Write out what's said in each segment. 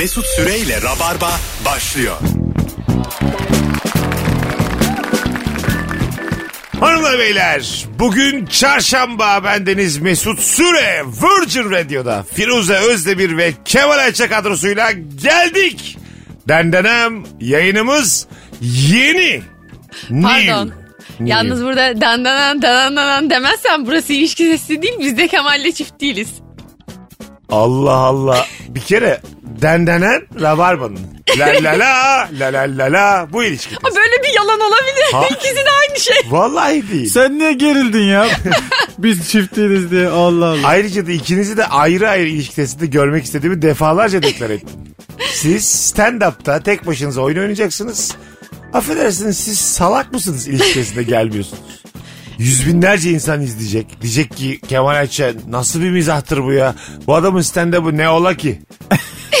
Mesut Süreyle Rabarba başlıyor. Hanımlar beyler bugün çarşamba bendeniz Mesut Süre Virgin Radio'da Firuze Özdemir ve Kemal Ayça kadrosuyla geldik. Dendenem yayınımız yeni. Pardon. New. Yalnız burada dandanan dandanan demezsen burası ilişki sesi değil biz de Kemal'le çift değiliz. Allah Allah. Bir kere dendenen Rabarba'nın. La la la la la la la bu ilişki. Aa, böyle bir yalan olabilir. Ha. İkisi de aynı şey. Vallahi değil. Sen niye gerildin ya? Biz çiftiyiz diye Allah Allah. Ayrıca da ikinizi de ayrı ayrı ilişki testinde görmek istediğimi defalarca deklar ettim. Siz stand-up'ta tek başınıza oyun oynayacaksınız. Affedersiniz siz salak mısınız ilişki testinde gelmiyorsunuz? Yüz binlerce insan izleyecek. Diyecek ki Kemal Ayça nasıl bir mizahtır bu ya? Bu adamın stand-up'ı ne ola ki?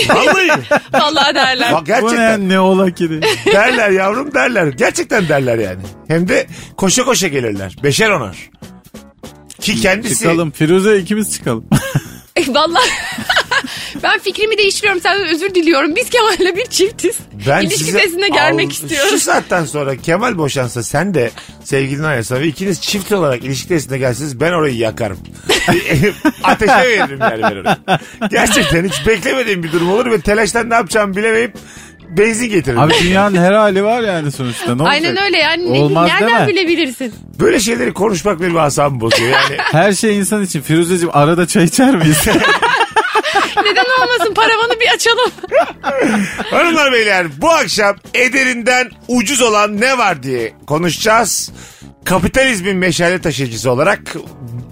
Vallahi. Vallahi derler. Bak Bu gerçekten ne ola ki de. derler yavrum derler. Gerçekten derler yani. Hem de koşa koşa gelirler. Beşer onar. Ki kendisi... Çıkalım Firuze ikimiz çıkalım. Vallahi ben fikrimi değiştiriyorum. Senden özür diliyorum. Biz Kemal'le bir çiftiz. Ben İlişki size testine gelmek al- istiyoruz. Şu saatten sonra Kemal boşansa sen de sevgilin ayrılsa ve ikiniz çift olarak ilişki testine gelseniz ben orayı yakarım. Ateşe veririm yani ben orayı. Gerçekten hiç beklemediğim bir durum olur ve telaştan ne yapacağımı bilemeyip benzin getiririm. Abi dünyanın her hali var yani sonuçta. Ne olacak? Aynen öyle yani. Ne- Olmaz nereden bilebilirsin? Böyle şeyleri konuşmak benim asabımı bozuyor. Yani Her şey insan için. Firuzeciğim arada çay içer miyiz? Neden olmasın? Paravanı bir açalım. hanımlar beyler bu akşam ederinden ucuz olan ne var diye konuşacağız. Kapitalizmin meşale taşıyıcısı olarak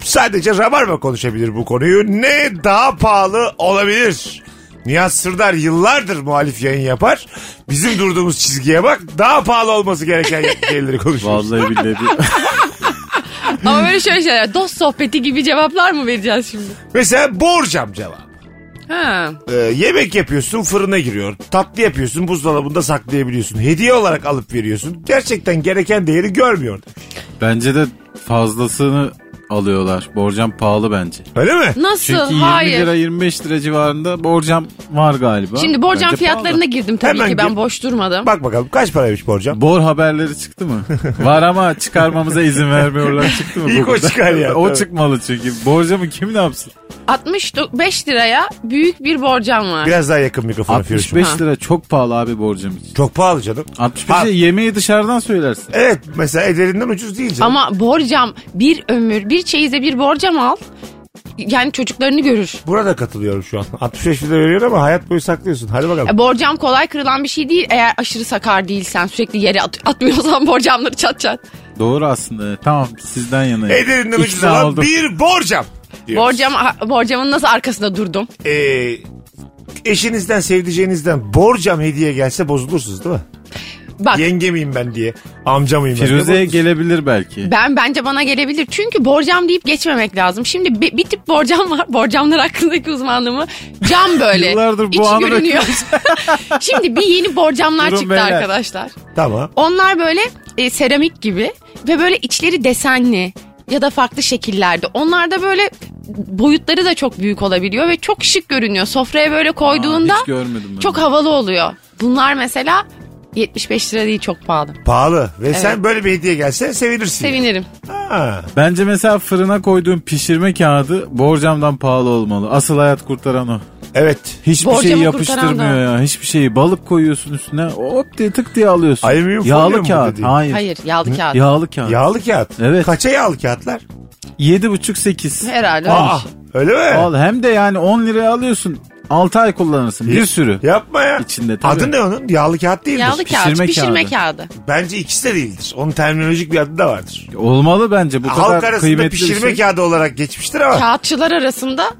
sadece Rabarba konuşabilir bu konuyu. Ne daha pahalı olabilir? Nihat Sırdar yıllardır muhalif yayın yapar. Bizim durduğumuz çizgiye bak daha pahalı olması gereken şeyleri konuşuyoruz. Vallahi billahi. Ama böyle şöyle şeyler. Dost sohbeti gibi cevaplar mı vereceğiz şimdi? Mesela borcam cevap. Ha. Ee, yemek yapıyorsun fırına giriyor. Tatlı yapıyorsun buzdolabında saklayabiliyorsun. Hediye olarak alıp veriyorsun. Gerçekten gereken değeri görmüyor. Bence de fazlasını alıyorlar. Borcam pahalı bence. Öyle mi? Nasıl? Çünkü 20 Hayır. lira 25 lira civarında borcam var galiba. Şimdi borcam Bence fiyatlarına pahalı. girdim tabii Hemen ki ben gir. boş durmadım. Bak bakalım kaç paraymış borcam? Bor haberleri çıktı mı? Var ama çıkarmamıza izin vermiyorlar çıktı mı? İlk o Google'da? çıkar ya, o tabii. çıkmalı çünkü. Borcamı kim ne yapsın? 65 liraya büyük bir borcam var. Biraz daha yakın mikrofona 65 Firuş'um. lira çok pahalı abi borcam için. Çok pahalı canım. 65 Ha. lira yemeği dışarıdan söylersin. Evet mesela ederinden ucuz değil canım. Ama borcam bir ömür bir çeyize bir borcam al. Yani çocuklarını görür. Burada katılıyorum şu an. 65 lira veriyor ama hayat boyu saklıyorsun. Hadi bakalım. E, borcam kolay kırılan bir şey değil. Eğer aşırı sakar değilsen sürekli yere at- atmıyorsan borcamları çat çat. Doğru aslında. Tamam sizden yanayım. Ederinden ucuz İkna olan oldum. bir borcam. diyoruz. Borcam, borcamın nasıl arkasında durdum? Ee, eşinizden sevdiceğinizden borcam hediye gelse bozulursunuz değil mi? Bak Yenge miyim ben diye. Amca mıyım Firuze'ye gelebilir belki. ben bence bana gelebilir. Çünkü borcam deyip geçmemek lazım. Şimdi bir, bir tip borcam var. Borcamlar hakkındaki uzmanlığımı cam böyle. Yıllardır bu anı görünüyor. Şimdi bir yeni borcamlar Durun çıktı beyler. arkadaşlar. Tamam. Onlar böyle e, seramik gibi ve böyle içleri desenli ya da farklı şekillerde. Onlar da böyle boyutları da çok büyük olabiliyor ve çok şık görünüyor. Sofraya böyle koyduğunda hiç görmedim ben. çok havalı oluyor. Bunlar mesela 75 lira değil çok pahalı. Pahalı. Ve sen böyle bir hediye gelse sevinirsin. Sevinirim. Ha. Bence mesela fırına koyduğum pişirme kağıdı borcamdan pahalı olmalı. Asıl hayat kurtaran o. Evet. Hiçbir Borcamı şeyi kurtaran yapıştırmıyor ya. Hiçbir şeyi. Balık koyuyorsun üstüne. Hop diye tık diye alıyorsun. Alüminyum folyo Yağlı mu bu kağıt. dediğin? Hayır. Hayır yağlı kağıt. Yağlı kağıt. Yağlı kağıt. Evet. Kaça yağlı kağıtlar? Yedi buçuk sekiz. Herhalde. Aa, öyle mi? Al hem de yani 10 liraya alıyorsun. 6 ay kullanırsın. Bir sürü. Yapma ya. İçinde tabii. Adı ne onun? Yağlı kağıt değildir. Yağlı kağıt, Pişirme pişirme, kağıdı. kağıdı. Bence ikisi de değildir. Onun terminolojik bir adı da vardır. Olmalı bence bu Halk kadar arasında kıymetli bir pişirme şey. kağıdı olarak geçmiştir ama. Kağıtçılar arasında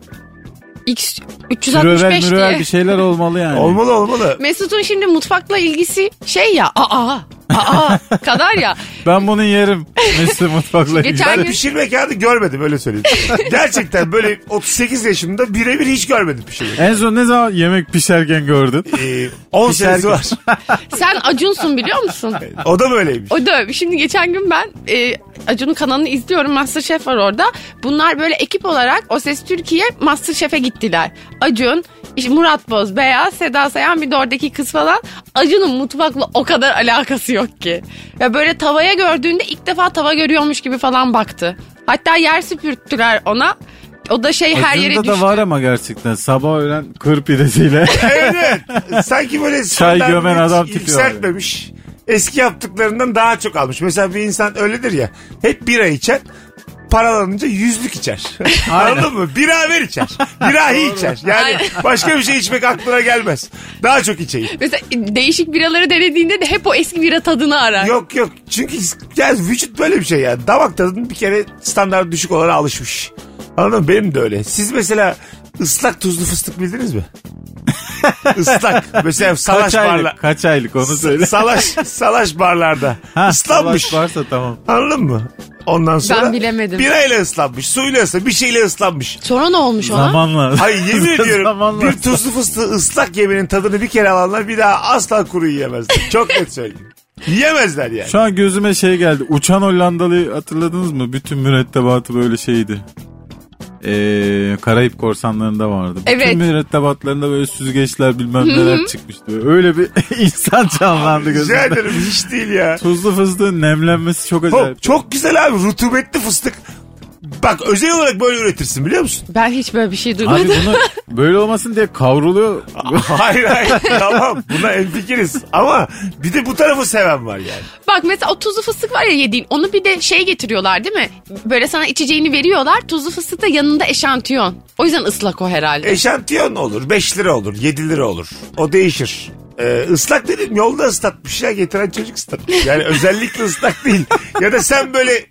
X Mürövel 365 mürövel diye. bir şeyler olmalı yani. Olmalı olmalı. Mesut'un şimdi mutfakla ilgisi şey ya aa Aa kadar ya. Ben bunu yerim. Mesut mutfakla Geçen Ben gün pişirme kağıdı görmedim öyle söyleyeyim. Gerçekten böyle 38 yaşımda birebir hiç görmedim pişirme. En son ne zaman yemek pişerken gördün? Ee, 10 senesi var. sen Acun'sun biliyor musun? O da böyleymiş. O da şimdi geçen gün ben e, Acun'un kanalını izliyorum. Masterchef var orada. Bunlar böyle ekip olarak O Ses Türkiye Masterchef'e gittiler. Acun, işte Murat Boz, Beyaz, Seda Sayan bir de oradaki kız falan. Acun'un mutfakla o kadar alakası yok ki. Ya böyle tavaya gördüğünde ilk defa tava görüyormuş gibi falan baktı. Hatta yer süpürttüler ona. O da şey her yere düştü. da var ama gerçekten sabah öğlen kır pidesiyle. Evet. Sanki böyle Çay gömen hiç adam tipi var Yükseltmemiş. Eski yaptıklarından daha çok almış. Mesela bir insan öyledir ya. Hep bira içer. Paralanınca yüzlük içer. Anladın mı? Bira ver içer. Birahi içer. Yani başka bir şey içmek aklına gelmez. Daha çok içeyim. Mesela değişik biraları denediğinde de hep o eski bira tadını arar. Yok yok. Çünkü yani vücut böyle bir şey ya. Damak tadının bir kere standart düşük olarak alışmış. Anladın mı? Benim de öyle. Siz mesela ıslak tuzlu fıstık bildiniz mi? Islak. Mesela salaş kaç aylık? Kaç aylık onu söyle. Salaş, salaş barlarda. Ha, Islanmış. savaş varsa tamam. Anladın mı? Ondan sonra Ben bilemedim. birayla ıslanmış, suyla ıslanmış, bir şeyle ıslanmış. Sonra ne olmuş ona? Zamanla. Ay yemin ediyorum Zamanla. bir tuzlu fıstığı ıslak yemenin tadını bir kere alanlar bir daha asla kuru yiyemezler. Çok net söyleyeyim. Yiyemezler yani. Şu an gözüme şey geldi. Uçan Hollandalı'yı hatırladınız mı? Bütün mürettebatı böyle şeydi. Ee, Karayip korsanlarında vardı. Evet. Bütün mürettebatlarında böyle süzgeçler bilmem neler çıkmıştı. Öyle bir insan canlandı Rica gözümde. ederim hiç değil ya. Tuzlu fıstığın nemlenmesi çok Hop, acayip. çok güzel abi rutubetli fıstık. Bak özel olarak böyle üretirsin biliyor musun? Ben hiç böyle bir şey duymadım. Abi bunu böyle olmasın diye kavruluyor. hayır hayır tamam buna enfikiriz. Ama bir de bu tarafı seven var yani. Bak mesela o tuzlu fıstık var ya yediğin onu bir de şey getiriyorlar değil mi? Böyle sana içeceğini veriyorlar tuzlu fıstık da yanında eşantiyon. O yüzden ıslak o herhalde. Eşantiyon olur 5 lira olur 7 lira olur. O değişir. Ee, ıslak dedim yolda ıslatmış ya getiren çocuk ıslatmış. Yani özellikle ıslak değil. Ya da sen böyle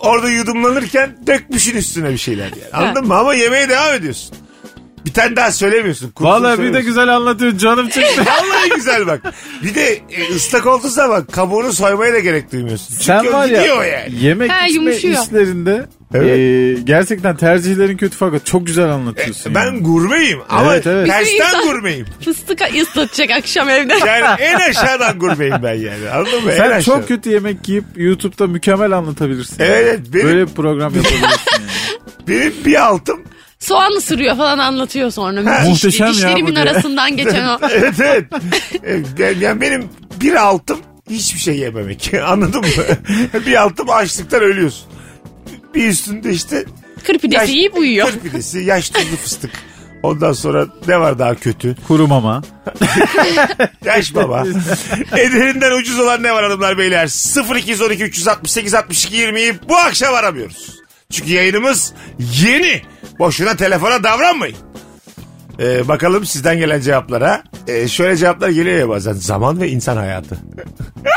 orada yudumlanırken dökmüşsün üstüne bir şeyler yani. Anladın mı? Ama yemeye devam ediyorsun. Bir tane daha söylemiyorsun. kurşun Vallahi bir de söylemiyorsun. güzel anlatıyor canım çıktı. Vallahi güzel bak. Bir de e, ıslak olduğu zaman kabuğunu soymaya da gerek duymuyorsun. Çünkü Sen o var ya gidiyor yani. yemek Ha, içme yumuşuyor. işlerinde Evet. e, gerçekten tercihlerin kötü fakat çok güzel anlatıyorsun. E, Ben yani. gurmeyim ama Evet, evet. tersten gurmeyim. Fıstık ıslatacak akşam evde. Yani en aşağıdan gurmeyim ben yani. Anladın mı? en Sen aşağı. çok kötü yemek yiyip YouTube'da mükemmel anlatabilirsin. Evet, evet, benim- Böyle bir program yapabilirsin yani. Benim bir altım Soğan ısırıyor falan anlatıyor sonra. Ha. Diş- Muhteşem ya bu Dişlerimin arasından geçen o. evet evet. Ben- Yani benim bir altım hiçbir şey yememek. Anladın mı? bir altım açlıktan ölüyorsun. Bir üstünde işte Kır pidesi yiyip uyuyor. kır pidesi, yaş tuzlu fıstık. Ondan sonra ne var daha kötü? Kuru mama. Yaş baba. Ederinden ucuz olan ne var hanımlar beyler? 0212 368 62 20'yi bu akşam aramıyoruz. Çünkü yayınımız yeni. Boşuna telefona davranmayın. Ee, bakalım sizden gelen cevaplara. Ee, şöyle cevaplar geliyor ya bazen. Zaman ve insan hayatı.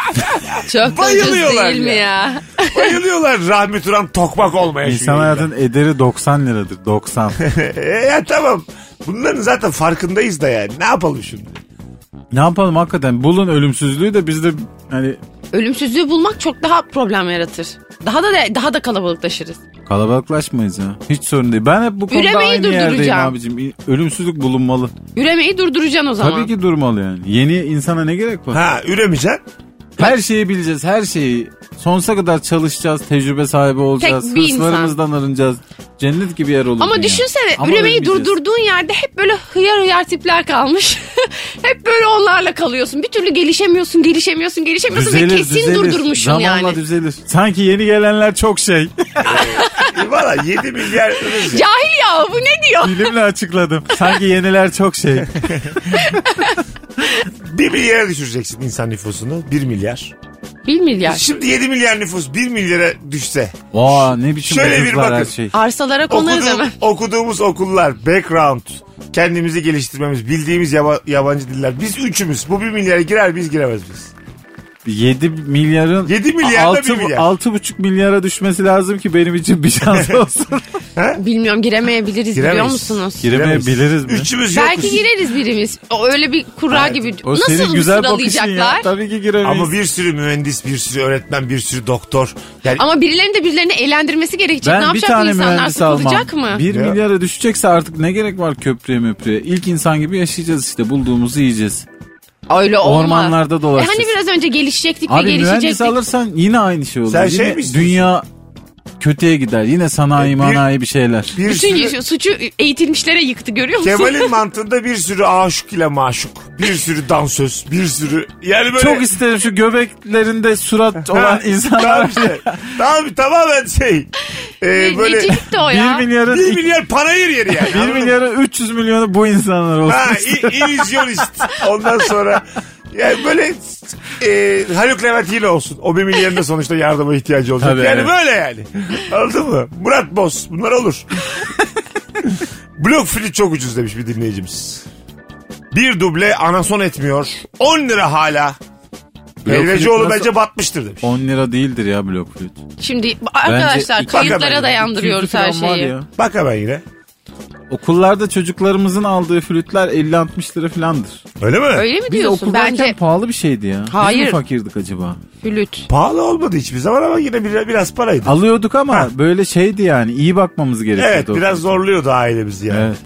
Çok da ucuz Bayılıyorlar değil mi ya. ya? Bayılıyorlar Rahmi Turan tokmak olmaya. İnsan hayatının ederi 90 liradır. 90. E, ya tamam. Bunların zaten farkındayız da yani. Ne yapalım şimdi? ne yapalım hakikaten bulun ölümsüzlüğü de biz de hani Ölümsüzlüğü bulmak çok daha problem yaratır. Daha da daha da kalabalıklaşırız. Kalabalıklaşmayız ya. Hiç sorun değil. Ben hep bu konuda Üremeyi aynı yerdeyim durduracağım. abicim. Ölümsüzlük bulunmalı. Üremeyi durduracaksın o zaman. Tabii ki durmalı yani. Yeni insana ne gerek var? Ha üremeyeceksin. Her şeyi bileceğiz, her şeyi. Sonsuza kadar çalışacağız, tecrübe sahibi olacağız, Tek bir insan. hırslarımızdan arınacağız. Cennet gibi yer olur. Ama dünya. düşünsene Ama üremeyi ölmeyeceğiz. durdurduğun yerde hep böyle hıyar hıyar tipler kalmış. hep böyle onlarla kalıyorsun. Bir türlü gelişemiyorsun, gelişemiyorsun, gelişemiyorsun ve kesin durdurmuşsun Zamanla yani. düzelir. Sanki yeni gelenler çok şey. Valla 7 milyar ya. Cahil ya bu ne diyor? Bilimle açıkladım. Sanki yeniler çok şey. 1 milyara düşüreceksin insan nüfusunu. 1 milyar. 1 milyar. Şimdi 7 milyar nüfus 1 milyara düşse. Vaa ne biçim Şöyle bir hızlar her bakın. şey. Arsalara konarız Okuduğum, hemen. okuduğumuz okullar, background, kendimizi geliştirmemiz, bildiğimiz yaba- yabancı diller. Biz üçümüz bu 1 milyara girer biz giremez biz. 7 milyarın 7 milyarda altı- 1 milyar. 6,5 milyara düşmesi lazım ki benim için bir şans olsun. Bilmiyorum giremeyebiliriz Giremeyiz. biliyor musunuz? Giremeyebiliriz mi? Üçümüz yokuz. Belki gireriz birimiz. O öyle bir kura gibi. O Nasıl senin güzel bakışın ya. sıralayacaklar? Tabii ki giremeyiz. Ama bir sürü mühendis, bir sürü öğretmen, bir sürü doktor. Yani Ama birilerinin de birilerini eğlendirmesi gerekecek. ne ben bir yapacak tane insanlar mühendis almam. sıkılacak mı? 1 Ya. milyara düşecekse artık ne gerek var köprüye möprüye? İlk insan gibi yaşayacağız işte bulduğumuzu yiyeceğiz. Öyle olmaz. Ormanlarda E dolaşacağız. hani biraz önce gelişecektik ve Abi mühendis gelişecektik. alırsan yine aynı şey olur. Sen yine şey mi istiyorsun? Dünya kötüye gider. Yine sanayi E, bir- manayi bir şeyler. bir Bütün sürü... suçu eğitilmişlere yıktı görüyor musun? Kemal'in mantığında bir sürü aşık ile maşuk. Bir sürü dansöz, bir sürü... Yani böyle... Çok isterim şu göbeklerinde surat olan insanlar. Tamam işte. Tamam tamamen şey. E, Ne- böyle... Necilik de o 1 ya. milyarın 1 milyar panayır yeri yani. 1 anladın mı? milyarın 300 milyonu bu insanlar olsun. Ha, illüzyonist. Ondan sonra yani böyle e, Haluk Levent yine olsun. O bir milyarın da sonuçta yardıma ihtiyacı olacak. Tabii, yani evet. böyle yani. Anladın mı? Murat Boz. Bunlar olur. Blok flüt çok ucuz demiş bir dinleyicimiz. Bir duble anason etmiyor. 10 lira hala. Helvacıoğlu nasıl- bence batmıştır demiş. 10 lira değildir ya blok flüt. Şimdi arkadaşlar iki- kayıtlara dayandırıyoruz 200 her şeyi. Bak hemen yine. Okullarda çocuklarımızın aldığı flütler 50-60 lira filandır. Öyle mi? Öyle mi Biz diyorsun? okuldayken Bence pahalı bir şeydi ya. Biz Hayır. mi fakirdik acaba? flüt. Pahalı olmadı hiçbir zaman ama yine biraz, biraz paraydı. Alıyorduk ama Ha. böyle şeydi yani iyi bakmamız gerekiyordu. Evet o biraz flüte. zorluyordu ailemizi yani. Evet.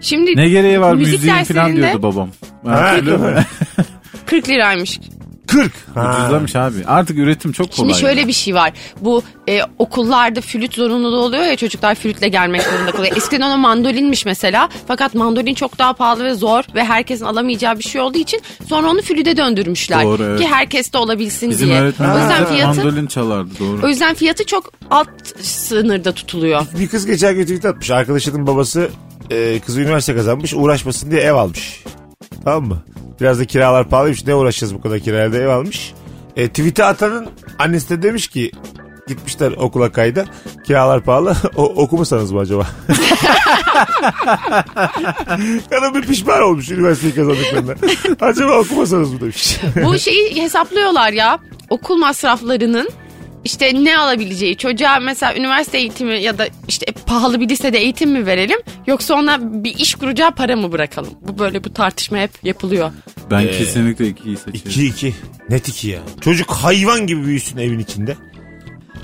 Şimdi Ne gereği var müzik müziğin falan derslerinde diyordu babam. Ha, değil mi? 40 liraymış. 40. Ha. Ucuzlamış abi. Artık üretim çok kolay. Şimdi şöyle bir şey var. Bu e, okullarda flüt zorunluluğu oluyor ya çocuklar flütle gelmek zorunda kalıyor. Eskiden ona mandolinmiş mesela. Fakat mandolin çok daha pahalı ve zor ve herkesin alamayacağı bir şey olduğu için sonra onu flüte döndürmüşler. Doğru, evet. Ki herkes de olabilsin Bizim diye. O öğretmenler yüzden de fiyatı mandolin çalardı doğru. o yüzden fiyatı çok alt sınırda tutuluyor. Bir kız geçen gün tweet atmış. Arkadaşının babası e, kızı üniversite kazanmış. Uğraşmasın diye ev almış. Tamam mı? Biraz da kiralar pahalıymış. Ne uğraşacağız bu kadar kirayla ev almış. E, tweet'i atanın annesi de demiş ki gitmişler okula kayda. Kiralar pahalı. O, okumusanız mı acaba? Kadın bir pişman olmuş üniversiteyi kazandıklarında. acaba okumasanız mı demiş. Bu şeyi hesaplıyorlar ya. Okul masraflarının işte ne alabileceği çocuğa mesela üniversite eğitimi ya da işte pahalı bir lisede eğitim mi verelim yoksa ona bir iş kuracağı para mı bırakalım? Bu böyle bu tartışma hep yapılıyor. Ben kesinlikle ikiyi seçiyorum. 2-2. Net 2 ya. Çocuk hayvan gibi büyüsün evin içinde.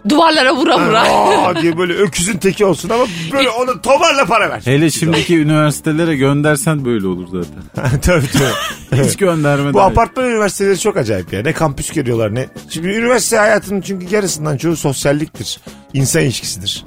Duvarlara vura vura. Aa diye böyle öküzün teki olsun ama böyle ona tomarla para ver. Hele şimdiki üniversitelere göndersen böyle olur zaten. tabii tabii. Hiç gönderme Bu apartman üniversiteleri çok acayip ya. Ne kampüs geliyorlar ne. Şimdi üniversite hayatının çünkü yarısından çoğu sosyalliktir. İnsan ilişkisidir.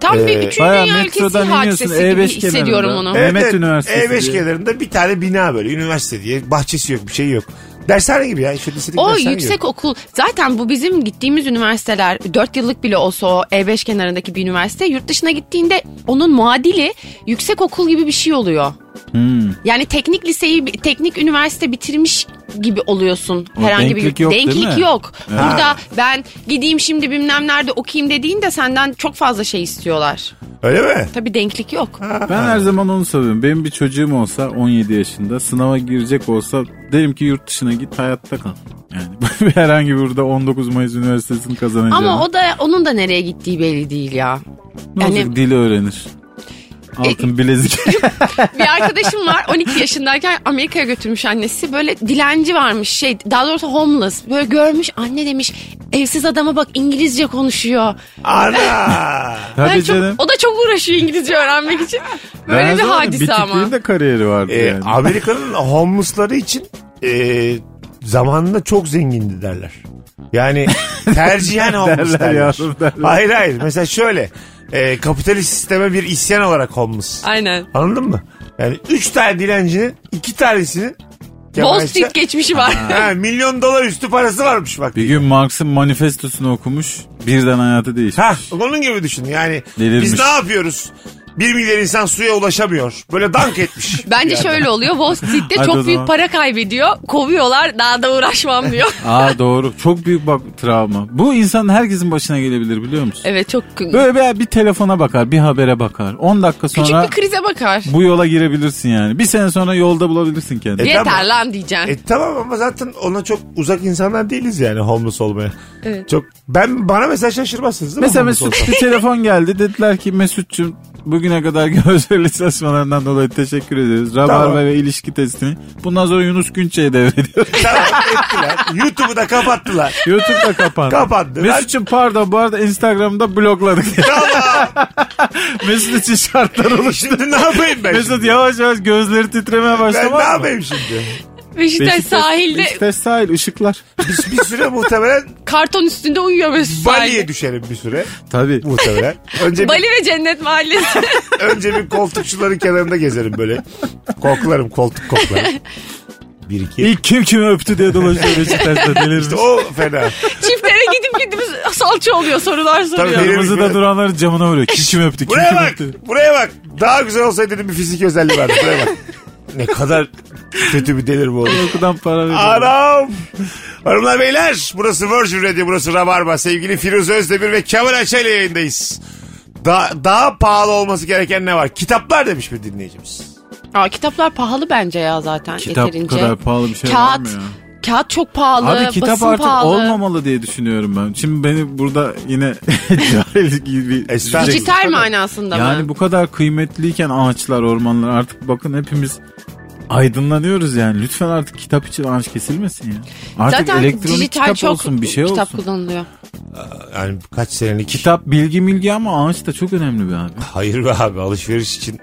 Tam bir Ee, üçüncü Bayağı dünya ülkesi hadisesi gibi E5 hissediyorum onu. Evet. Mehmet Üniversitesi E5 diye. kenarında bir tane bina böyle üniversite diye. Bahçesi yok bir şey yok. Dershane gibi ya. Lisedeki O yüksek gibi. okul zaten bu bizim gittiğimiz üniversiteler 4 yıllık bile olsa o E5 kenarındaki bir üniversite yurt dışına gittiğinde onun muadili yüksek okul gibi bir şey oluyor. Hmm. Yani teknik liseyi teknik üniversite bitirmiş gibi oluyorsun O herhangi bir denklik yok, değil denklik mi? yok. Burada ben gideyim şimdi bilmem nerede okuyayım dediğinde senden çok fazla şey istiyorlar. Öyle mi? Tabii denklik yok. Ben her zaman onu söylüyorum. Benim bir çocuğum olsa 17 yaşında sınava girecek olsa derim ki yurt dışına git hayatta kal. Yani herhangi bir burada 19 Mayıs Üniversitesi'ni kazanacağım. Ama o da onun da nereye gittiği belli değil ya. ne olacak yani- dili öğrenir. Altın bilezik. Bir arkadaşım var 12 yaşındayken Amerika'ya götürmüş annesi. Böyle dilenci varmış şey daha doğrusu homeless. Böyle görmüş anne demiş evsiz adama bak İngilizce konuşuyor. Ana. Ben çok, canım. o da çok uğraşıyor İngilizce öğrenmek için. Ben Böyle bir zaten hadise ama. de kariyeri vardı Ee, yani. Amerika'nın homeless'ları için e, zamanında çok zengindi derler. Yani tercihen homeless Derler derler. yavrum, derler. Hayır hayır. Mesela şöyle. E, kapitalist sisteme bir isyan olarak homeless. Aynen. Anladın mı? Yani üç tane dilencinin iki tanesinin Wall Kemal Street Şah- geçmişi var. Ha, milyon dolar üstü parası varmış bak. Bir gün Marx'ın manifestosunu okumuş birden hayatı değişmiş. Ha, onun gibi düşün. Yani Delirmiş. biz ne yapıyoruz? Bir milyar insan suya ulaşamıyor. Böyle dank etmiş. Bence şöyle oluyor. Wall Street'te Hadi o çok büyük zaman. para kaybediyor. Kovuyorlar daha da uğraşmam diyor. Aa doğru. Çok büyük bak travma. Bu insanın herkesin başına gelebilir biliyor musun? evet çok Böyle bir, bir telefona bakar, bir habere bakar. 10 dakika küçük sonra bir krize bakar. bu yola girebilirsin yani. Bir sene sonra yolda bulabilirsin kendini. E, Yeter tamam. lan diyeceksin. E tamam ama zaten ona çok uzak insanlar değiliz yani homeless olmaya. Evet. Çok ben bana mesela şaşırmazsınız değil mi? Mesela homeless Mesut olsam? bir telefon geldi. Dediler ki Mesut'cum bugüne kadar görsel çalışmalarından dolayı teşekkür ederiz. Rabarba Tamam. ve ilişki testini. Bundan sonra Yunus Günçe'ye devrediyor. tamam ettiler. YouTube'u da kapattılar. YouTube da kapandı. Kapandı. Mesut'cum pardon bu arada Instagram'da blokladık. Mesut için şartlar oluştu. Şimdi ne yapayım ben Mesut şimdi? yavaş yavaş gözleri titremeye Ben başladı. ne yapayım şimdi? Beşiktaş, sahilde Beşiktaş sahil ışıklar. Bir, bir süre muhtemelen karton üstünde uyuyor Mesut Bali'ye düşerim bir süre. Tabii. Muhtemelen. Önce bir, Bali ve Cennet Mahallesi. önce bir koltukçuların kenarında gezerim böyle. Koklarım koltuk koklarım. Bir iki. İlk kim kimi öptü diye dolaşıyor Beşiktaş'ta delirmiş. İşte o fena. Çiftlere gidip gidip salça oluyor sorular soruyor. Tabii. Kırmızıda Benim- duranları camına vuruyor. Kim kim öptü? Kim Buraya kim bak. öptü? Buraya bak. Daha güzel olsaydı dedim bir fizik özelliği vardı. Buraya bak. Ne kadar kötü bir delir bu. Korkudan para veriyor. Anam. Hanımlar beyler burası Virgin Radio burası Rabarba. Sevgili Firuze Özdemir ve Kemal Ayça ile yayındayız. Daha, daha pahalı olması gereken ne var? Kitaplar demiş bir dinleyicimiz. Aa, kitaplar pahalı bence ya zaten Kitap yeterince. kadar pahalı bir şey var Kağıt. mı ya? Kağıt çok pahalı. Abi kitap basın artık pahalı. olmamalı diye düşünüyorum ben. Şimdi beni burada yine cahil gibi. Dijital manasında Yani mı? bu kadar kıymetliyken ağaçlar, ormanlar artık bakın hepimiz aydınlanıyoruz yani. Lütfen artık kitap için ağaç kesilmesin ya. Artık Zaten elektronik dijital kitap çok olsun bir şey kitap olsun. kullanılıyor. Yani kaç senelik. Kitap bilgi milgi ama ağaç da çok önemli bir abi. Hayır be abi alışveriş için.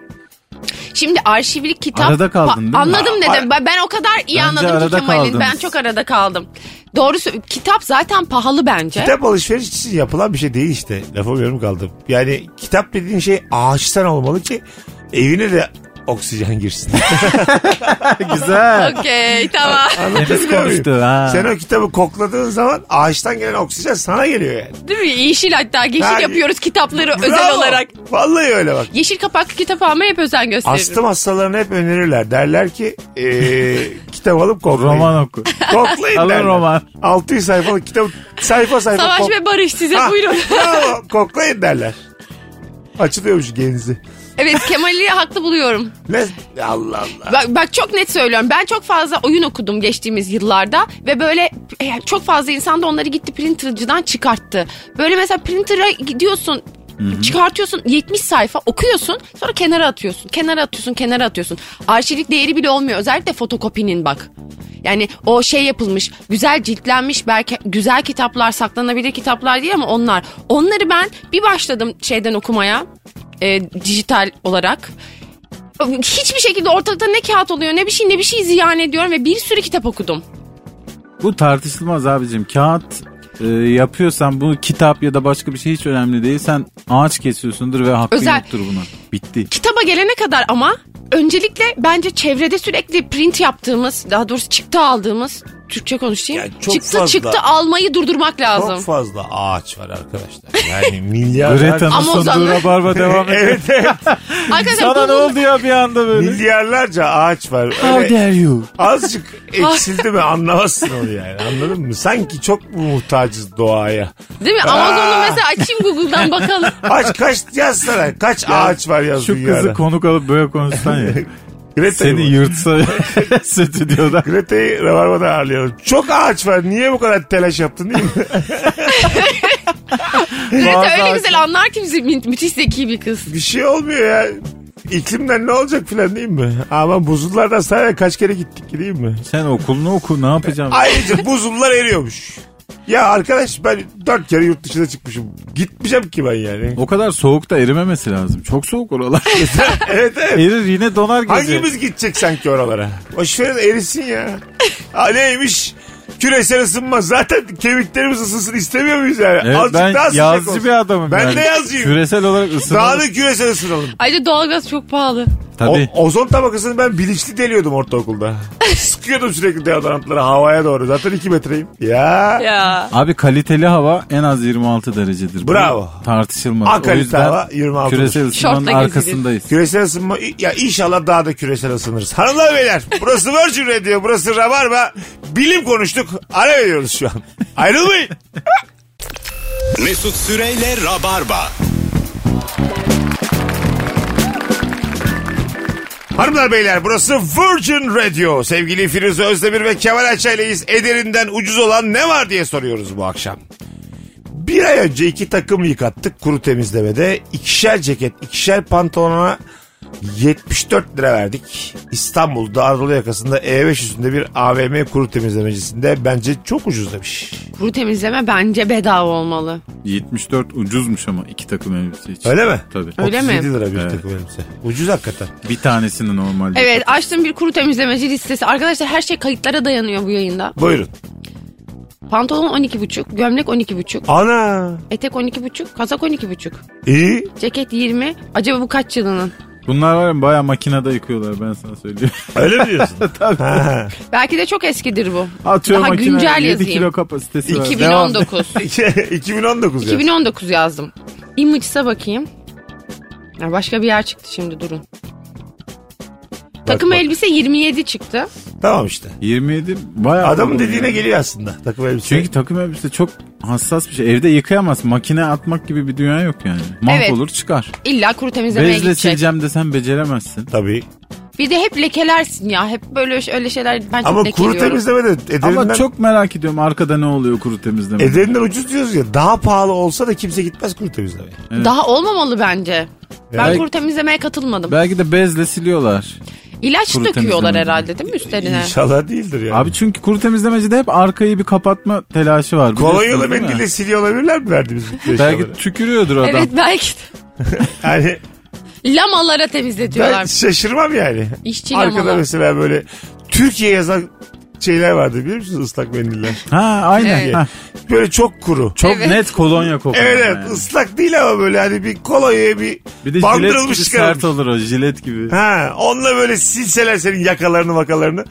Şimdi arşivlik kitap... Arada kaldın değil mi? Anladım dedim. Ben, ben o kadar iyi Bence anladım ki arada Kemal'in. kaldınız. Ben çok arada kaldım. Doğru sö- Kitap zaten pahalı bence. Kitap alışveriş için yapılan bir şey değil işte. Lafım yorum kaldım. Yani kitap dediğin şey ağaçtan olmalı ki evine de oksijen girsin. Güzel. Okey tamam. Nefes Anlatabiliyor muyum? konuştu ha. Sen o kitabı kokladığın zaman ağaçtan gelen oksijen sana geliyor yani. Değil mi? Yeşil hatta. Yeşil Ha, yapıyoruz kitapları özel Bravo. olarak. Vallahi öyle bak. Yeşil kapaklı kitap almaya hep özen gösteririm. Astım hastalarına hep önerirler. Derler ki eee kitap alıp koklayın. Roman oku. Koklayın Alın derler. roman. 600 sayfalık kitap sayfa sayfa Savaş kok- ve barış size Ha, buyurun. Bravo koklayın derler. Açılıyormuş genzi. Evet Kemal'i haklı buluyorum. Ne? Allah Allah. Bak, bak çok net söylüyorum. Ben çok fazla oyun okudum geçtiğimiz yıllarda ve böyle e, çok fazla insan da onları gitti printercıdan çıkarttı. Böyle mesela printer'a gidiyorsun çıkartıyorsun 70 sayfa okuyorsun sonra kenara atıyorsun. Kenara atıyorsun kenara atıyorsun. Arşivlik değeri bile olmuyor özellikle fotokopinin bak. Yani o şey yapılmış güzel ciltlenmiş belki güzel kitaplar saklanabilir kitaplar değil ama onlar. Onları ben bir başladım şeyden okumaya e, dijital olarak. Hiçbir şekilde ortalıkta ne kağıt oluyor ne bir şey ne bir şey ziyan ediyorum ve bir sürü kitap okudum. Bu tartışılmaz abicim. Kağıt e, yapıyorsan bu kitap ya da başka bir şey hiç önemli değil. Sen ağaç kesiyorsundur ve hakkın Özel. yoktur buna. Bitti. Kitaba gelene kadar ama öncelikle bence çevrede sürekli print yaptığımız daha doğrusu çıktı aldığımız Türkçe konuşayım. Ya çok çıktı fazla- çıktı almayı durdurmak lazım. Çok fazla ağaç var arkadaşlar. Yani milyarlar. Greta'nın sunduğu rabarba devam ediyor. evet evet. Arkadaşlar Sana ne oldu ya bir anda böyle? Milyarlarca ağaç var. How Öyle dare you? azıcık eksildi mi anlamazsın onu yani. Anladın mı? Sanki çok mu muhtacız doğaya? Değil mi? Amazon'u mesela açayım Google'dan bakalım. Aç kaç yazsana. Kaç ağaç var yaz Şu dünyada. kızı konuk alıp böyle konuşsan ya. Greta'yı Seni mı? yırtsa stüdyoda. Greta'yı Rabarba'da ağırlayalım. Çok ağaç var. Niye bu kadar telaş yaptın değil mi? Greta öyle ağaç- güzel anlar ki bizi mü- müthiş zeki bir kız. bir şey olmuyor ya. İklimden ne olacak filan değil mi? Ama buzullardan sahaya kaç kere gittik değil mi? Sen okulunu oku ne yapacağım? Ayrıca buzullar eriyormuş. Ya arkadaş ben dört kere yurt dışına çıkmışım. Gitmeyeceğim ki ben yani. O kadar soğukta erimemesi lazım. Çok soğuk oralar. evet evet. Erir yine donar gece. Hangimiz gidecek sanki oralara? Boşverin erisin ya. Ha neymiş? Küresel ısınma. Zaten kemiklerimiz ısınsın istemiyor muyuz yani? Evet, Azıcık ben daha sıcak yazıcı olsun. bir adamım. Ben yani. de yazcıyım. Küresel olarak ısınalım. Daha da küresel ısınalım. Ayrıca doğalgaz çok pahalı. Tabii. O, ozon tabakasını ben bilinçli deliyordum ortaokulda. Sıkıyordum sürekli deodorantları havaya doğru. Zaten 2 metreyim. Ya. Ya. Abi kaliteli hava en az 26 derecedir. Bu Bravo. tartışılmaz. A o yüzden hava 26 'dır. küresel ısınmanın arkasındayız. Küresel ısınma ya inşallah daha da küresel ısınırız. Hanımlar beyler burası Virgin Radio burası Rabarba. Bilim konuştuk. Ara veriyoruz şu an. Ayrılmayın. Mesut Süreyle Rabarba. Hanımlar beyler burası Virgin Radio. Sevgili Firuze Özdemir ve Kemal Ayça'yleyiz. Ederinden ucuz olan ne var diye soruyoruz bu akşam. Bir ay önce iki takım yıkattık kuru temizlemede. İkişer ceket, ikişer pantolona 74 lira verdik. İstanbul'da Anadolu yakasında E5 üstünde bir AVM kuru temizlemecisinde bence çok ucuz demiş. Kuru temizleme bence bedava olmalı. 74 ucuzmuş ama iki takım elbise için. Öyle mi? Tabii. Öyle mi? 37 lira bir Evet. takım elbise. Ucuz hakikaten. Bir tanesini normalde. Evet açtım bir kuru temizlemeci listesi. Arkadaşlar her şey kayıtlara dayanıyor bu yayında. Buyurun. Pantolon 12,5, gömlek 12,5, Ana. etek 12,5, kazak 12,5, İyi. ceket 20. Acaba bu kaç yılının? Bunlar var ya baya makinede yıkıyorlar ben sana söyleyeyim. Öyle mi diyorsun? Ha. Belki de çok eskidir bu. Atıyor Daha makine güncel 7 yazayım. kilo kapasitesi var. Devam. 2019. 2019 ya. 2019 yazdım. Image'sa bakayım. Ya başka bir yer çıktı şimdi durun. Takım bak. elbise 27 çıktı. Tamam işte. 27 baya Adamın dediğine geliyor aslında takım elbise. Çünkü takım elbise çok hassas bir şey. Evde yıkayamazsın. Makine atmak gibi bir dünya yok yani. Mahvolur çıkar. İlla kuru temizlemeye Bezle gidecek. sileceğim desen beceremezsin. Tabii. Bir de hep lekelersin ya. Hep böyle öyle şeyler ben çok Ama kuru temizleme de ederinden, Ama çok merak ediyorum arkada ne oluyor kuru temizleme. ederinden ucuz diyoruz ya. Daha pahalı olsa da kimse gitmez kuru temizlemeye. Daha olmamalı bence. Ben Belki- kuru temizlemeye katılmadım. Belki de bezle siliyorlar. İlaç kuru döküyorlar herhalde değil mi üstlerine? İnşallah değildir yani. Abi çünkü kuru temizlemecide hep arkayı bir kapatma telaşı var. Kolonyalı mendille siliyor olabilirler mi verdiğimiz? Belki tükürüyordur adam. Evet belki. Yani Lamalara ben temizletiyorlar. şaşırmam yani. İşçi Arkada lamalar. mesela böyle Türkiye yazan şeyler vardı biliyor musunuz ıslak mendiller? Ha aynen. Evet. Ha, Böyle çok kuru. çok Evet. net kolonya kokuyor. Evet evet yani. ıslak değil ama böyle hani bir kolonyaya bir, Bir de jilet bandırılmış gibi çıkarılmış. sert olur o jilet gibi. Ha, onunla böyle silseler senin yakalarını makalarını.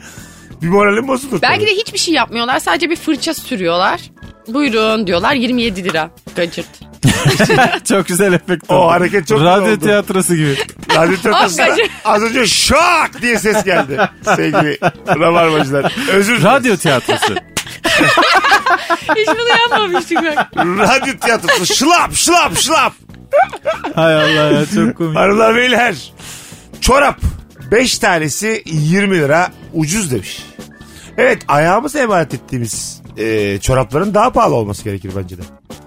Bir moralin bozulur. Belki tabii. de hiçbir şey yapmıyorlar. Sadece bir fırça sürüyorlar. Buyurun diyorlar 27 lira. Gacırt. çok güzel efekt O oldu. hareket çok Radyo güzel oldu. tiyatrosu gibi. Radyo tiyatrosunda Hakikaten. az önce şak diye ses geldi sevgili rabarbacılar. Özür dilerim. Radyo tiyatrosu. Hiç bunu yapmamıştık bak. Radyo tiyatrosu şılap şılap şılap. Hay Allah ya çok komik. Hanımlar beyler çorap 5 tanesi 20 lira ucuz demiş. Evet ayağımıza emanet ettiğimiz e, çorapların daha pahalı olması gerekir bence de.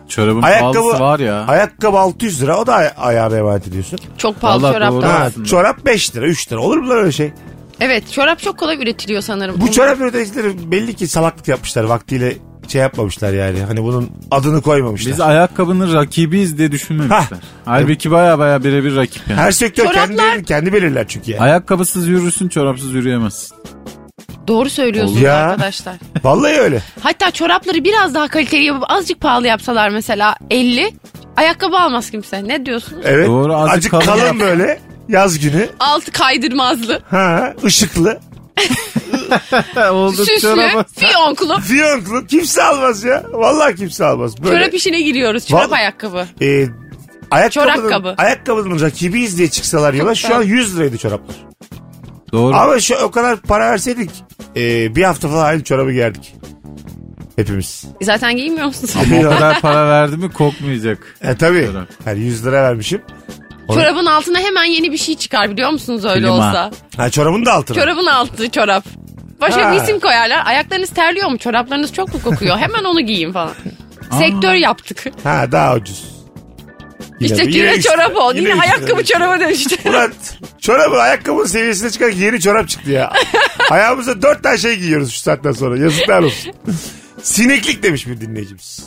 Çorabın Ayakkabı, pahalısı var ya. ayakkabı 600 lira o da ay- ayağına emanet ediyorsun. Çok pahalı Vallahi çorap doğru. da var. Ha, aslında. çorap 5 lira 3 lira olur mu lan öyle şey? Evet çorap çok kolay üretiliyor sanırım. Bu çorap üreticileri belli ki salaklık yapmışlar vaktiyle şey yapmamışlar yani. Hani bunun adını koymamışlar. Biz ayakkabının rakibiyiz diye düşünmemişler. Hah. Halbuki baya baya birebir rakip yani. Her sektör Çoraplar- kendi, kendi belirler çünkü yani. Ayakkabısız yürürsün çorapsız yürüyemezsin. Doğru söylüyorsunuz Ya. arkadaşlar. Vallahi öyle. Hatta çorapları biraz daha kaliteli yapıp azıcık pahalı yapsalar mesela 50 ayakkabı almaz kimse. Ne diyorsunuz? Evet. Doğru, azıcık Azıcık kalın kalın, yap. böyle yaz günü. Altı kaydırmazlı, Ha, ışıklı. Oldu süslü, fiyonklu. Fiyonklu. Kimse almaz ya. Vallahi kimse almaz. Böyle, Çorap işine giriyoruz. Çorap Vallahi- ayakkabı. e, ayakkabının, Çorakkabı. ayakkabının rakibiyiz diye çıksalar yola şu an 100 liraydı çoraplar. Doğru. Ama şu o kadar para verseydik e, bir hafta falan aynı çorabı giyerdik. Hepimiz. Zaten giymiyor musunuz? o kadar para verdi mi kokmayacak. E tabii. Çorap. Yani 100 lira vermişim. Onu- Çorabın altına hemen yeni bir şey çıkar biliyor musunuz öyle Klima. olsa? Ha çorabın da altına. Çorabın altı çorap. Başka Ha. bir isim koyarlar. Ayaklarınız terliyor mu? Çoraplarınız çok mu kokuyor? Hemen onu giyin falan. Sektör yaptık. Ha daha ucuz. Yine işte yine, çorap lira. oldu. Yine, lira. ayakkabı çoraba dönüştü. Ulan çorabın ayakkabının seviyesine çıkan yeni çorap çıktı ya. Ayağımıza dört tane şey giyiyoruz şu saatten sonra. Yazıklar olsun. Sineklik demiş bir dinleyicimiz.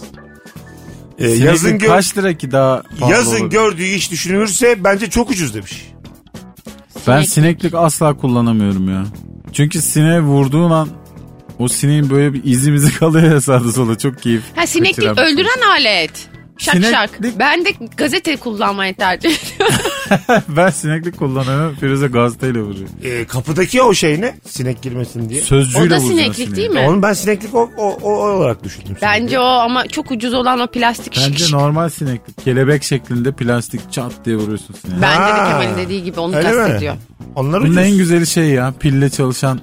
Ee, Sineklik yazın gö- kaç lira ki daha pahalı yazın olur? gördüğü iş düşünülürse bence çok ucuz demiş. Ben sineklik asla kullanamıyorum ya. Çünkü sineğe vurduğun an o sineğin böyle bir izimizi kalıyor ya sağda sola çok keyif. Ha sineklik şey. öldüren alet. Şak Sineklik- şak. Ben de gazete kullanmayı tercih ediyorum. ben sineklik kullanıyorum. Firuze gazeteyle vuruyor. Ee, kapıdaki o şey ne? Sinek girmesin diye. Sözcüğüyle o da vuracaksın sineklik sineği. değil mi? Onu ben sineklik o, o, o olarak düşündüm. Bence o ama çok ucuz olan o plastik şık Bence şık. normal sineklik. Kelebek şeklinde plastik çat diye vuruyorsun sineği. Bence de Ha. Kemal'in dediği gibi onu Öyle mi? kastediyor. Onlar Bunun ucuz. en güzeli şey ya pille çalışan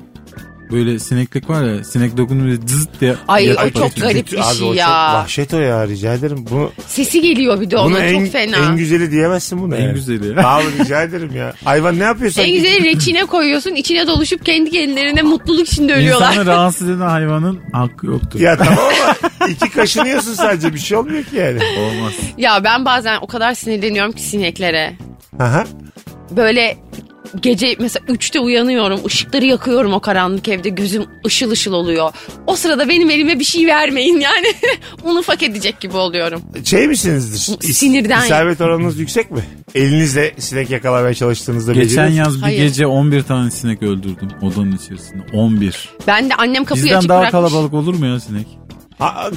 böyle sineklik var ya sinek dokununca cızıt diye. Ay, o çok garip bir Abi şey o ya. çok vahşet o ya rica ederim. Bunu, Sesi geliyor bir de onun en, çok fena. en güzeli diyemezsin bunu. En yani. güzeli. Abi rica ederim ya. Hayvan ne yapıyorsan. En güzeli reçine koyuyorsun içine doluşup kendi kendilerine mutluluk içinde ölüyorlar. İnsanı rahatsız eden hayvanın hakkı yoktur. Ya tamam ama iki kaşınıyorsun sadece bir şey olmuyor ki yani. Olmaz. Ya ben bazen o kadar sinirleniyorum ki sineklere. Aha. Böyle gece mesela 3'te uyanıyorum. ışıkları yakıyorum o karanlık evde. Gözüm ışıl ışıl oluyor. O sırada benim elime bir şey vermeyin yani. Un ufak edecek gibi oluyorum. Şey misinizdir? İs- Sinirden. İsabet oranınız yüksek mi? Elinizle sinek yakalamaya çalıştığınızda Geçen beceriyor musunuz? yaz bir Hayır. gece 11 tane sinek öldürdüm odanın içerisinde. 11. Ben de annem kapıyı Bizden açık daha bırakmış. kalabalık olur mu ya sinek? Ha,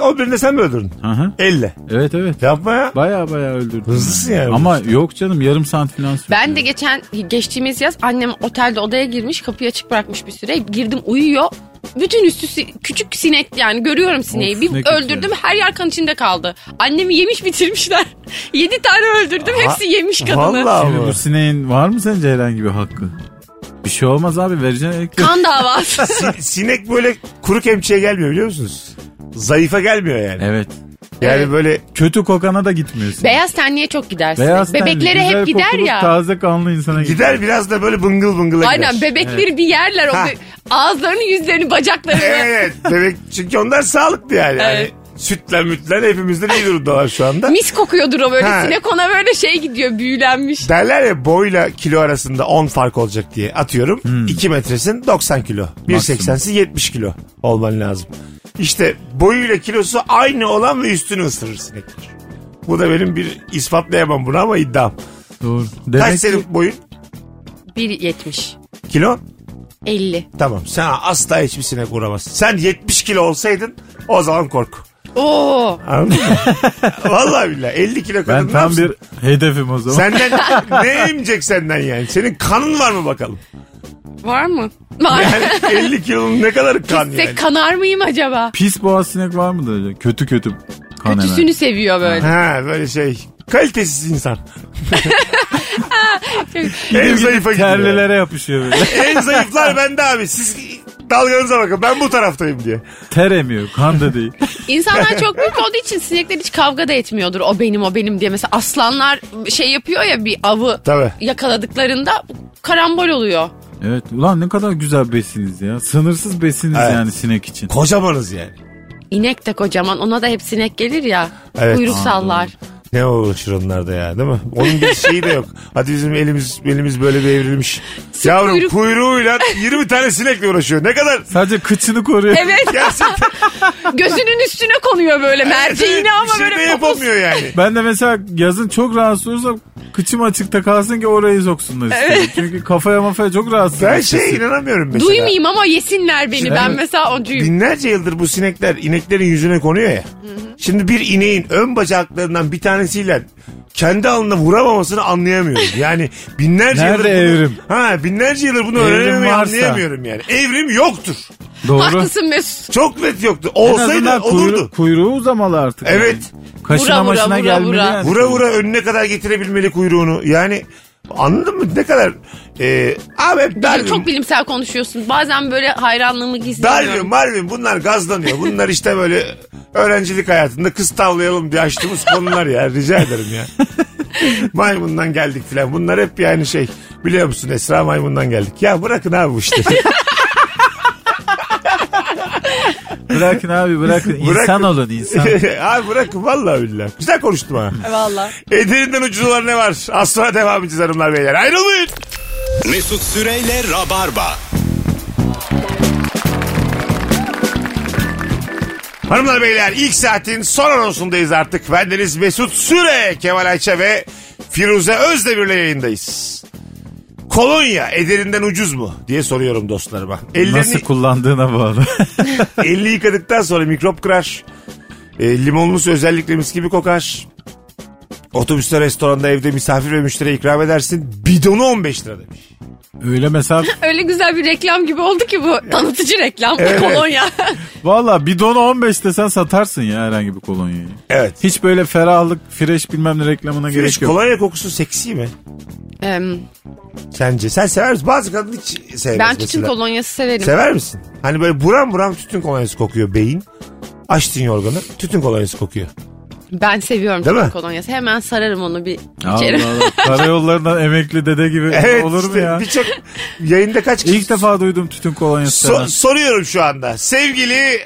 o birinde sen mi öldürdün? Aha. Elle. Evet evet. Yapma ya. Baya baya öldürdüm. Hızlısın yani. Ama yok canım yarım saat falan sürdü. Ben de geçen geçtiğimiz yaz annem otelde odaya girmiş kapıyı açık bırakmış bir süre. Girdim uyuyor. Bütün üstü si- küçük sinek yani görüyorum sineği. Of, bir ne kötü öldürdüm her yer kan içinde kaldı. Annemi yemiş bitirmişler. Yedi tane öldürdüm hepsi yemiş kadını. Vallahi Şimdi mı? bu sineğin var mı sence herhangi bir hakkı? Bir şey olmaz abi vereceğin elektrik. Kan davası. Si- sinek böyle kuru kemçiye gelmiyor biliyor musunuz? Zayıfa gelmiyor yani. Evet. Yani Evet. böyle Kötü kokana da gitmiyorsun. Beyaz tenliğe çok gider sinek. Beyaz tenli, Bebeklere güzel hep gider kokulu, ya. Taze kanlı insana gider. gider biraz da böyle bıngıl bıngıla Aynen gider. bebekleri bir yerler. O Ha. be- ağızlarını yüzlerini bacaklarını. Evet bebek çünkü onlar sağlıklı yani. Evet. yani sütler mütler hepimizden iyi durumdalar şu anda. Mis kokuyordur o böyle. Ha. Sinek ona böyle şey gidiyor büyülenmiş. Derler ya boyla kilo arasında 10 fark olacak diye atıyorum. 2 metresin 90 kilo. 1.80'si 70 kilo olman lazım. İşte boyuyla kilosu aynı olan ve üstünü ısırır sinekler. Bu da benim bir ispatlayamam bunu ama iddiam. Doğru. Kaç Demek ki senin boyun? 1.70. Kilo? 50. Tamam sen asla hiçbir sinek uğramazsın. Sen 70 kilo olsaydın o zaman kork. Oo. Anladın mı? Vallahi billahi 50 kilo kadın ben ne tam yapsın? bir hedefim o zaman. Senden ne emecek senden yani? Senin kanın var mı bakalım? Var mı? Var. Yani 50 kilonun ne kadar kan Gitsek yani? kanar mıyım acaba? Pis boğaz sinek var mıdır acaba? Kötü kötü kan Kötüsünü hemen. seviyor böyle. Ha böyle şey kalitesiz insan. en zayıfa gidiyor. Terlilere yapışıyor böyle. En zayıflar bende abi. Siz dalganıza bakın ben bu taraftayım diye. Ter emiyor. Kan da değil. İnsanlar çok büyük olduğu için sinekler hiç kavga da etmiyordur. O benim o benim diye. Mesela aslanlar şey yapıyor ya bir avı Tabii. yakaladıklarında karambol oluyor. Evet. Ulan ne kadar güzel besiniz ya. Sınırsız besiniz Evet. yani sinek için. Kocamanız yani. İnek de kocaman ona da hep sinek gelir ya. Evet. Kuyruk sallar. Ne uğraşır onlar da ya değil mi? Onun bir şeyi de yok. Hadi bizim elimiz elimiz böyle bir evrilmiş. Yavrum kuyruk. kuyruğuyla 20 tane sinekle uğraşıyor. Ne kadar Sadece kıçını koruyor. Evet gerçekten gözünün üstüne konuyor böyle merceğini ama bir şey de böyle yapamıyor yani. Ben de mesela yazın çok rahatsız olursam kıçım açıkta kalsın ki orayı soksunlar istedim. Çünkü kafaya mafaya çok rahatsız. Ben şeye inanamıyorum mesela. Duymayayım ama yesinler beni. Ben mesela ocuyum. Binlerce yıldır bu sinekler ineklerin yüzüne konuyor ya. Şimdi bir ineğin ön bacaklarından bir tanesiyle kendi alnına vuramamasını anlayamıyorum. Yani binlerce Nerede yıldır bunu, evrim? Ha binlerce yıldır bunu Evrim öğrenemeyi varsa. anlayamıyorum yani. Evrim yoktur. Doğru. Haklısın Mesut. Çok net yoktu. En Olsaydı olurdu. kuyruğu, kuyruğu uzamalı artık. Evet. Yani. Kaşına Vura, vura, maşına vura, gelmeli vura. yani. Vura vura önüne kadar getirebilmeli kuyruğunu. Yani anladın mı ne kadar e, abi hep Darwin, Çok bilimsel konuşuyorsun. Bazen böyle hayranlığımı Darwin, gizlemiyorum. Marvin bunlar gazlanıyor. Bunlar işte böyle öğrencilik hayatında kız tavlayalım diye açtığımız konular ya. Rica ederim ya. Maymundan geldik filan. Bunlar hep yani şey biliyor musun Esra maymundan geldik. Ya bırakın abi bu işleri. Bırakın abi bırakın. İnsan olun insan. abi bırakın vallahi billahi. Güzel konuştum ha. Valla. Ederinden ucuz olan ne var? Az sonra devam edeceğiz hanımlar beyler. Ayrılmayın. Mesut Süreyle Rabarba. Hanımlar beyler ilk saatin son anonsundayız artık. Bendeniz Mesut Süre, Kemal Ayça ve Firuze Özdemir'le yayındayız. Kolonya ederinden ucuz mu diye soruyorum dostlarıma. Nasıl Ellerini, kullandığına bağlı. elini yıkadıktan sonra mikrop kırar. E, limonlu su özellikle mis gibi kokar. Otobüste, restoranda, evde misafir ve müşteriye ikram edersin. Bidonu 15 lira demiş. Öyle mesela Öyle güzel bir reklam gibi oldu ki bu. Tanıtıcı reklam. Evet. Kolonya. valla bidonu 15 desen satarsın ya herhangi bir kolonyayı. Evet. Hiç böyle ferahlık, fresh bilmem ne reklamına Hiç gerek yok. kolonya kokusu seksi mi? Em, Sence? Sen sever misin? Bazı kadın hiç sevmez ben tütün mesela. kolonyası severim. Sever misin? Hani böyle buram buram tütün kolonyası kokuyor beyin. Açtın yorganı tütün kolonyası kokuyor. Ben seviyorum Değil tütün mi? kolonyası. Hemen sararım onu bir Allah içerim. Allah. Karayollarından emekli dede gibi Evet olur mu işte ya? birçok yayında kaç kişi İlk defa duydum tütün kolonyası. So- soruyorum şu anda. Sevgili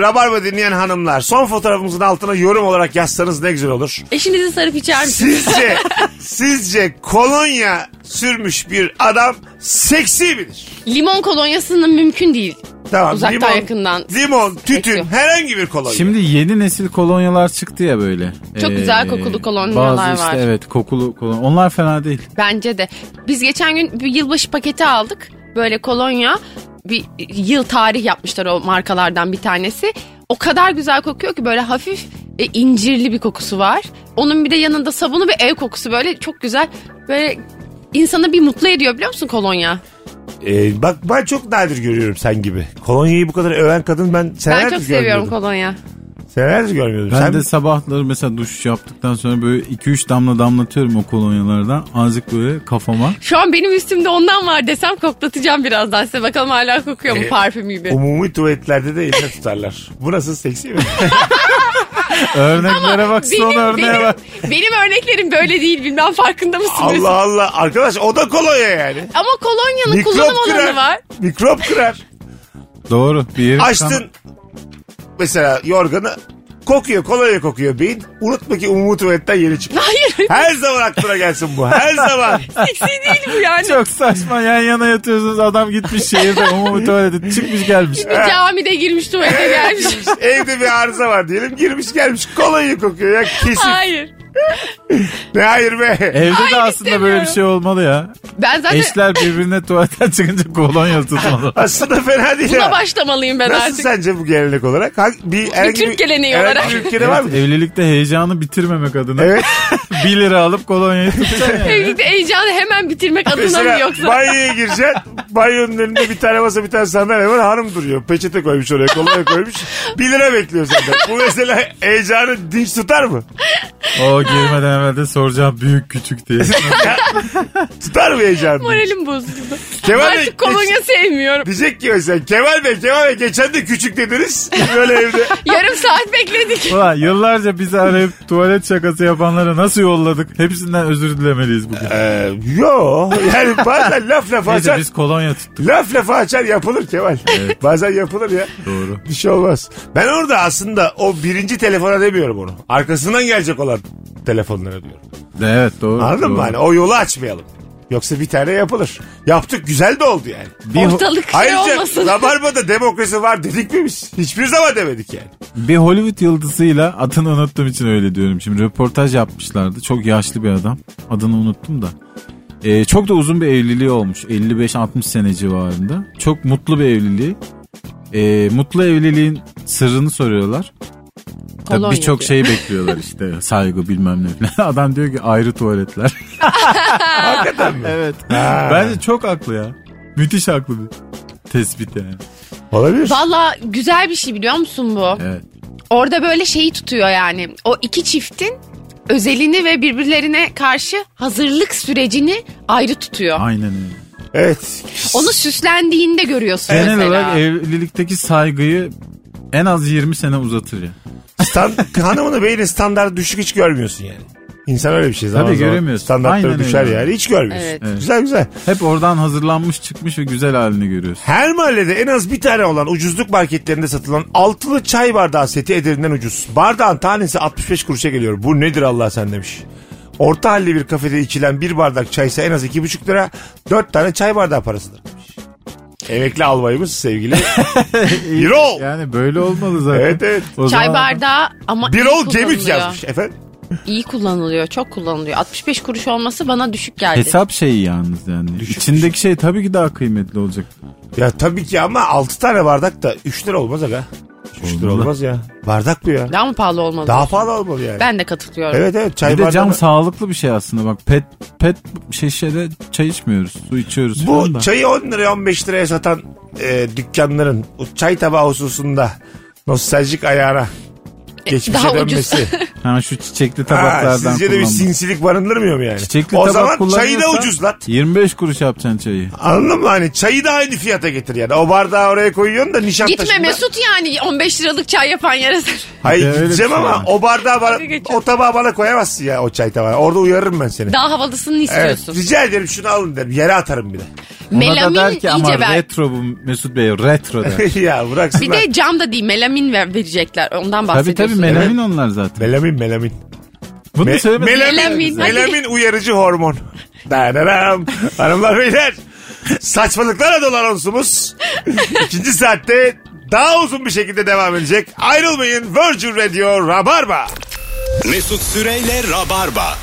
Rabarba dinleyen hanımlar son fotoğrafımızın altına yorum olarak yazsanız ne güzel olur. Eşinizi sarıp içer misiniz? Sizce sizce kolonya sürmüş bir adam seksi midir? Limon kolonyasının mümkün değil. Tamam. Uzaktan yakından. Limon, tütün, Seksi. herhangi bir kolonya. Şimdi yeni nesil kolonyalar çıktı ya böyle. Çok güzel kokulu kolonyalar bazı işte var. evet kokulu kolonya. Onlar fena değil. Bence de. Biz geçen gün bir yılbaşı paketi aldık. Böyle kolonya. Bir yıl tarih yapmışlar o markalardan bir tanesi. O kadar güzel kokuyor ki böyle hafif e, incirli bir kokusu var. Onun bir de yanında sabunu ve ev kokusu böyle çok güzel. Böyle insanı bir mutlu ediyor biliyor musun kolonya? Ee, bak ben çok nadir görüyorum sen gibi. Kolonyayı bu kadar öven kadın ben senelerdir Ben çok seviyorum görmüyordum. kolonya. Senelerdir görmüyordum. Ben sen de sabahları mesela duş yaptıktan sonra böyle 2-3 damla damlatıyorum o kolonyalardan. Azıcık böyle kafama. Şu an benim üstümde ondan var desem koklatacağım birazdan size. Bakalım hala kokuyor mu Ee, parfüm gibi. umumi tuvaletlerde de eline tutarlar. Bu nasıl seksi mi? Örneklere bak son örneğe benim, bak. benim örneklerim böyle değil bilmem farkında mısınız? Allah Allah. Arkadaş o da kolonya yani. Ama kolonyanın kullanım Mikrop alanı kırar. var. Mikrop kırar. Doğru. Bir yeri Açtın mesela yorganı kokuyor kolonya kokuyor beyin. Unutma ki umumi tuvaletten yeni çıktı. Hayır. Her zaman aklına gelsin bu. Her zaman. Seksi değil bu yani. Çok saçma yan yana yatıyorsunuz adam gitmiş şehirde umumi tuvalete çıkmış gelmiş. Bir camide girmiş tuvalete gelmiş. Evde bir arıza var diyelim. Girmiş gelmiş kolonya kokuyor ya kesin. Hayır. Ne hayır be. Evde Hayır, de aslında böyle bir şey olmalı ya. Ben zaten Eşler birbirine tuvaletten çıkınca kolonya tutmalı. Aslında fena değil buna ha. başlamalıyım ben Nasıl artık. sence bu gelenek olarak? Hangi, bir, herhangi Türk geleneği herhangi olarak. bir ülkede var mı? Evlilikte heyecanı bitirmemek adına. Evet. 1 lira alıp kolonyayı tutacaksın yani. Evlilikte heyecanı hemen bitirmek adına mı Mesela yoksa? banyoya gireceksin. Banyonun önünde bir tane masa bir tane sandalye var. Hanım duruyor. Peçete koymuş oraya kolonya koymuş. 1 lira bekliyor senden. Bu mesela heyecanı dinç tutar mı? O girmeden evvel de soracağım büyük küçük diye. Tutar mı heyecanı? Moralim bozuldu. Kemal Bey, Artık kolonya sevmiyorum. Diyecek ki mesela Kemal Bey Kemal Bey geçen de küçük dediniz. Böyle evde. Yarım saat bekledik. Ulan yıllarca bizi arayıp tuvalet şakası yapanlara nasıl yolladık? Hepsinden özür dilemeliyiz bugün. Ee, yo yani bazen laf lafa Neyse açar. biz kolonya tuttuk. Laf lafa açar yapılır Kemal. Bazen yapılır ya. Doğru. Bir şey olmaz. Ben orada aslında o birinci telefona demiyorum onu. Arkasından gelecek olan telefonlara diyorum. Evet doğru. Anladın doğru. mı? Hani o yolu açmayalım. Yoksa bir tane yapılır. Yaptık güzel de oldu yani. Bir, Ortalık şey Ayrıca olmasın. Rabarba'da demokrasi var dedik mi biz? Hiçbir zaman demedik yani. bir Hollywood yıldızıyla adını unuttuğum için öyle diyorum. Şimdi röportaj yapmışlardı. Çok yaşlı bir adam. Adını unuttum da. Ee, çok da uzun bir evliliği olmuş. 55-60 sene civarında. Çok mutlu bir evliliği. Ee, mutlu evliliğin sırrını soruyorlar. Kolonya birçok diyor. şey bekliyorlar işte saygı bilmem ne falan. Adam diyor ki ayrı tuvaletler. Hakikaten mi? evet. Ha. Bence çok haklı ya. Müthiş haklı bir tespit yani. Olabilir. Valla güzel bir şey biliyor musun bu? Evet. Orada böyle şeyi tutuyor yani. O iki çiftin özelini ve birbirlerine karşı hazırlık sürecini ayrı tutuyor. Aynen öyle. Evet. Onu süslendiğinde görüyorsun Genel mesela. olarak evlilikteki saygıyı en az 20 sene uzatır ya. Stand, hanımını beyni standart düşük hiç görmüyorsun yani. İnsan öyle bir şey. Zaman Tabii zaman göremiyorsun. Standartları Aynen düşer öyle. yani. Hiç görmüyorsun. Evet. Evet. Güzel güzel. Hep oradan hazırlanmış çıkmış ve güzel halini görüyorsun. Her mahallede en az bir tane olan ucuzluk marketlerinde satılan altılı çay bardağı seti ederinden ucuz. Bardağın tanesi 65 kuruşa geliyor. Bu nedir Allah sen demiş. Orta halli bir kafede içilen bir bardak çaysa en az 2,5 lira. 4 tane çay bardağı parasıdır. Emekli albayımız sevgili Birol. Yani böyle olmalı zaten. Evet evet. O Çay zaman- bardağı ama iyi Birol kullanılıyor. yazmış efendim. İyi kullanılıyor. Çok kullanılıyor. 65 kuruş olması bana düşük geldi. Hesap şeyi yalnız yani. İçindeki şey tabii ki daha kıymetli olacak. Ya tabii ki ama 6 tane bardak da 3 lira olmaz aga. 3 lira olmaz ya. Bardak bu ya. Daha mı pahalı olmalı? Daha pahalı olmalı yani. Ben de katılıyorum. Evet evet çay Bir de cam bardağı. sağlıklı bir şey aslında bak pet pet şişede çay içmiyoruz su içiyoruz Bu falan da. çayı 10 liraya 15 liraya satan e, dükkanların o çay tabağı hususunda nostaljik ayağına geçmişe daha ucuz. dönmesi. Ha şu çiçekli Ha, tabaklardan sizce de bir kullanmak. sinsilik barındırmıyor mu yani? Çiçekli o tabak zaman çayı da ucuzlat. 25 kuruş yapacaksın çayı. Anladın mı? Hani çayı da aynı fiyata getir yani. O bardağı oraya koyuyorsun da Nişantaşı'nda. Gitme Mesut yani 15 liralık çay yapan yere. Hayır Bir de öyle gideceğim şey ama yani. o bardağı bana, o tabağı bana koyamazsın ya o çay tabağı. Orada uyarırım ben seni. Daha havalısını Evet, istiyorsun. rica ederim şunu alın derim. Yere atarım bir de. Ona Melamin da der ki ama ver. retro bu Mesut Bey retro der. ya bıraksınlar. Bir de cam da değil melamin ver, verecekler. Ondan tabii bahsediyorsun. tabii melamin onlar zaten. Melamin melamin. Bunu Me- söylemedim. melamin, Melamin, melamin uyarıcı hormon. Dadaram. Hanımlar beyler. Saçmalıklarla dolu anonsumuz. İkinci saatte daha uzun bir şekilde devam edecek. Ayrılmayın Virgin Radio Rabarba. Mesut Süreyle Rabarba.